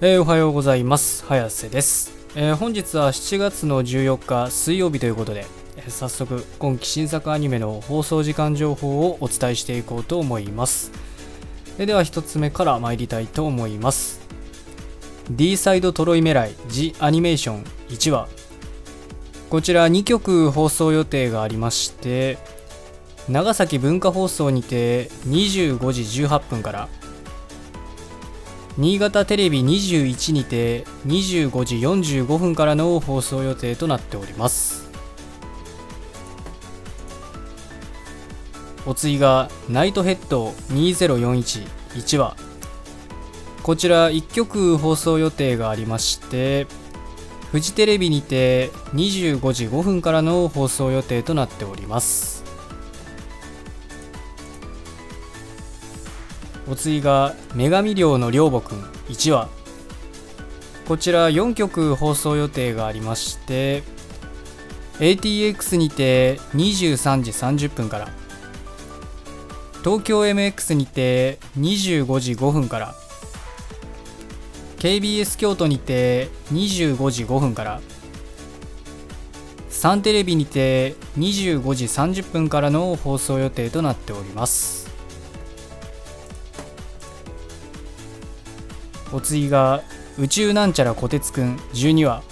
えーおはようございます。早瀬です、えー本日は7月の14日水曜日ということで、えー早速今期新作アニメの放送時間情報をお伝えしていこうと思います。えでは1つ目から参りたいと思います。D サイドトロイメライジアニメーション1話。こちら2曲放送予定がありまして長崎文化放送にて25時18分から新潟テレビ21にて25時45分からの放送予定となっております。お次がナイトヘッド20411話。こちら1曲放送予定がありましてフジテレビにて25時5分からの放送予定となっております。お次が女神寮の寮母くん。1話。こちら4曲放送予定がありまして ATX にて23時30分から東京 MX にて25時5分から KBS 京都にて25時5分からサンテレビにて25時30分からの放送予定となっております。お次が宇宙なんちゃらこてつくん。12話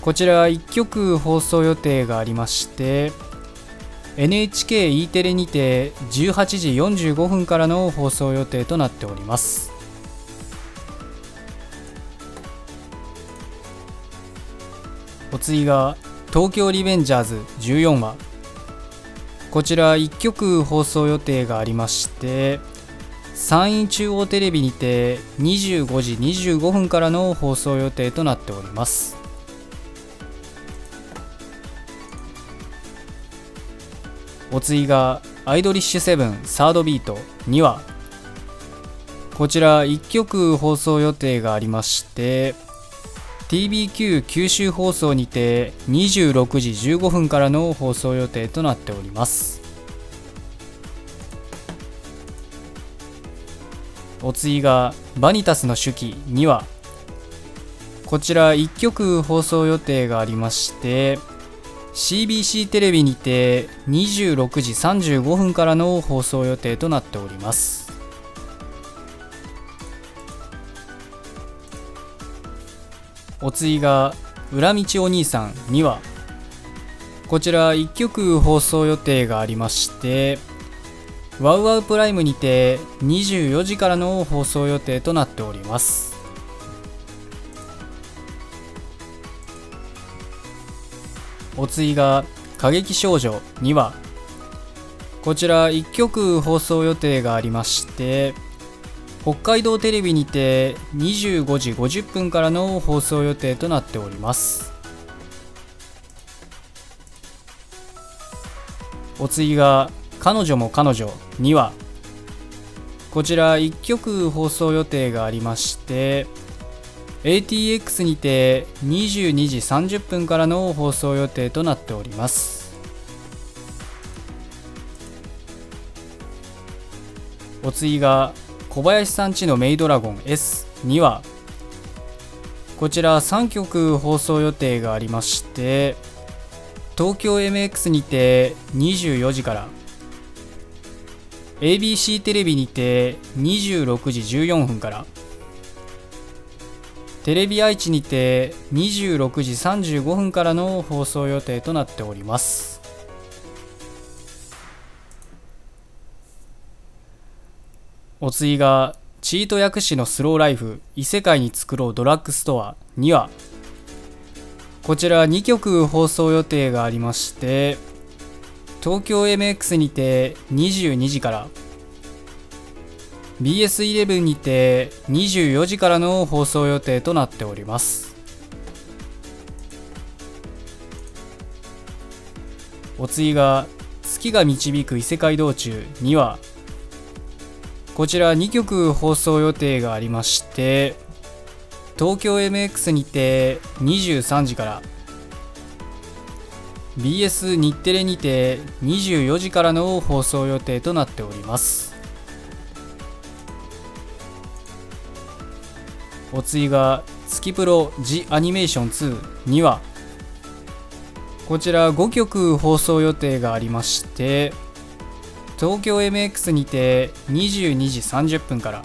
こちら1曲放送予定がありまして NHKE テレにて18時45分からの放送予定となっております。お次が東京リベンジャーズ14話こちら1曲放送予定がありまして山陰中央テレビにて25時25分からの放送予定となっております。お次がアイドリッシュセブンサードビート2話こちら1曲放送予定がありまして TBQ 九州放送にて26時15分からの放送予定となっております。お次がバニタスの手記2話こちら1曲放送予定がありまして CBC テレビにて26時35分からの放送予定となっております。お次が裏道お兄さん2話こちら1曲放送予定がありましてワウワウプライムにて24時からの放送予定となっております。お次が過激少女2話こちら1曲放送予定がありまして北海道テレビにて25時50分からの放送予定となっております。お次が彼女も彼女2話こちら1曲放送予定がありまして ATX にて22時30分からの放送予定となっております。お次が小林さんちのメイドラゴン S2 話こちら3曲放送予定がありまして東京 MX にて24時から ABC テレビにて26時14分からテレビ愛知にて26時35分からの放送予定となっております。お次がチート薬師のスローライフ異世界に作ろうドラッグストア2話こちら2曲放送予定がありまして東京 MX にて22時から。BS11 にて24時からの放送予定となっております。お次が月が導く異世界道中2話こちら2曲放送予定がありまして東京 MX にて23時から BS 日テレにて24時からの放送予定となっております。お次が月プロジアニメーション2 2話こちら5曲放送予定がありまして東京 MX にて22時30分から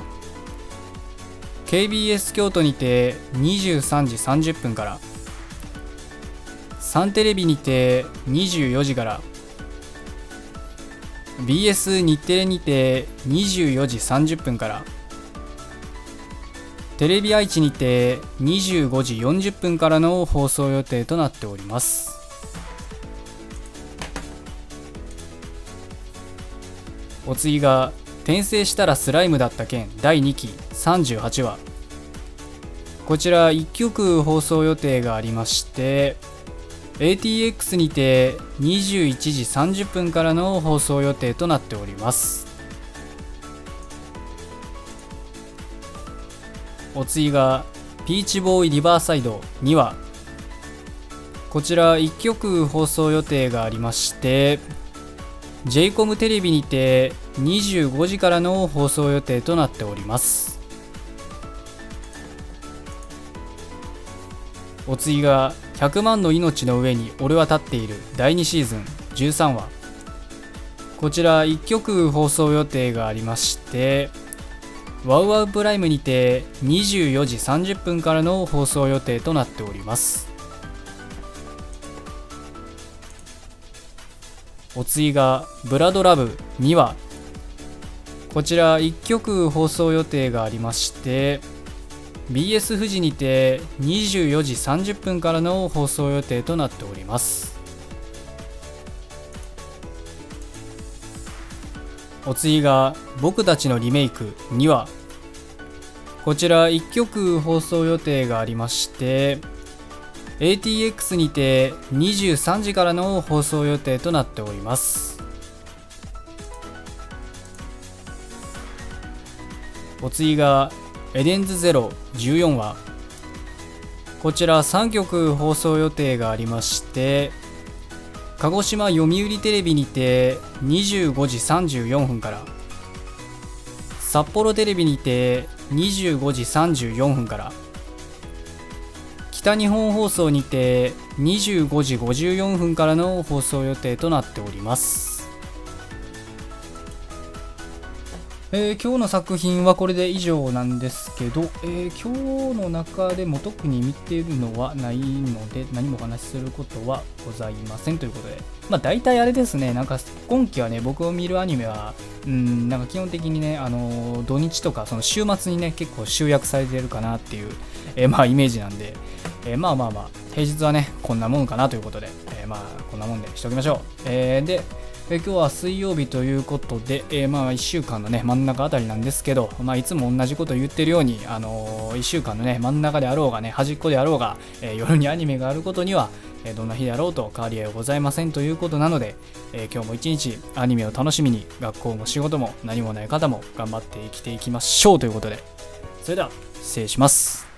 KBS 京都にて23時30分からサンテレビにて24時から。BS 日テレにて24時30分から。テレビ愛知にて25時40分からの放送予定となっております。お次が転生したらスライムだった件第2期38話。こちら1曲放送予定がありまして ATX にて21時30分からの放送予定となっております。お次がピーチボーイリバーサイド2話こちら1曲放送予定がありまして j イコムテレビにて25時からの放送予定となっております。お次が100万の命の上に俺は立っている。第2シーズン13話。こちら1曲放送予定がありましてワウワウプライムにて24時30分からの放送予定となっております。お次がブラドラブ2話こちら1曲放送予定がありまして BS 富士にて24時30分からの放送予定となっております。お次が僕たちのリメイク2話こちら1曲放送予定がありまして ATX にて23時からの放送予定となっております。お次がエデンズゼロ14話。こちら3曲放送予定がありまして鹿児島読売テレビにて25時34分から。札幌テレビにて25時34分から。北日本放送にて25時54分からの放送予定となっております。えー、今日の作品はこれで以上なんですけど、えー、今日の中でも特に見てるのはないので何もお話しすることはございませんということで。まあ大体あれですねなんか今期はね僕を見るアニメはうんなんか基本的にねあの土日とかその週末にね結構集約されてるかなっていう、え、まあイメージなんで、えまあまあまあ平日はねこんなもんかなということで、えまあこんなもんでしておきましょう、えでえ今日は水曜日ということで、え、まあ1週間のね真ん中あたりなんですけど、まあ、いつも同じこと言ってるように、あの、1週間のね真ん中であろうがね端っこであろうが、え、夜にアニメがあることには、えどんな日であろうと変わり合いはございませんということなので、え今日も一日アニメを楽しみに学校も仕事も何もない方も頑張って生きていきましょうということで。それでは失礼します。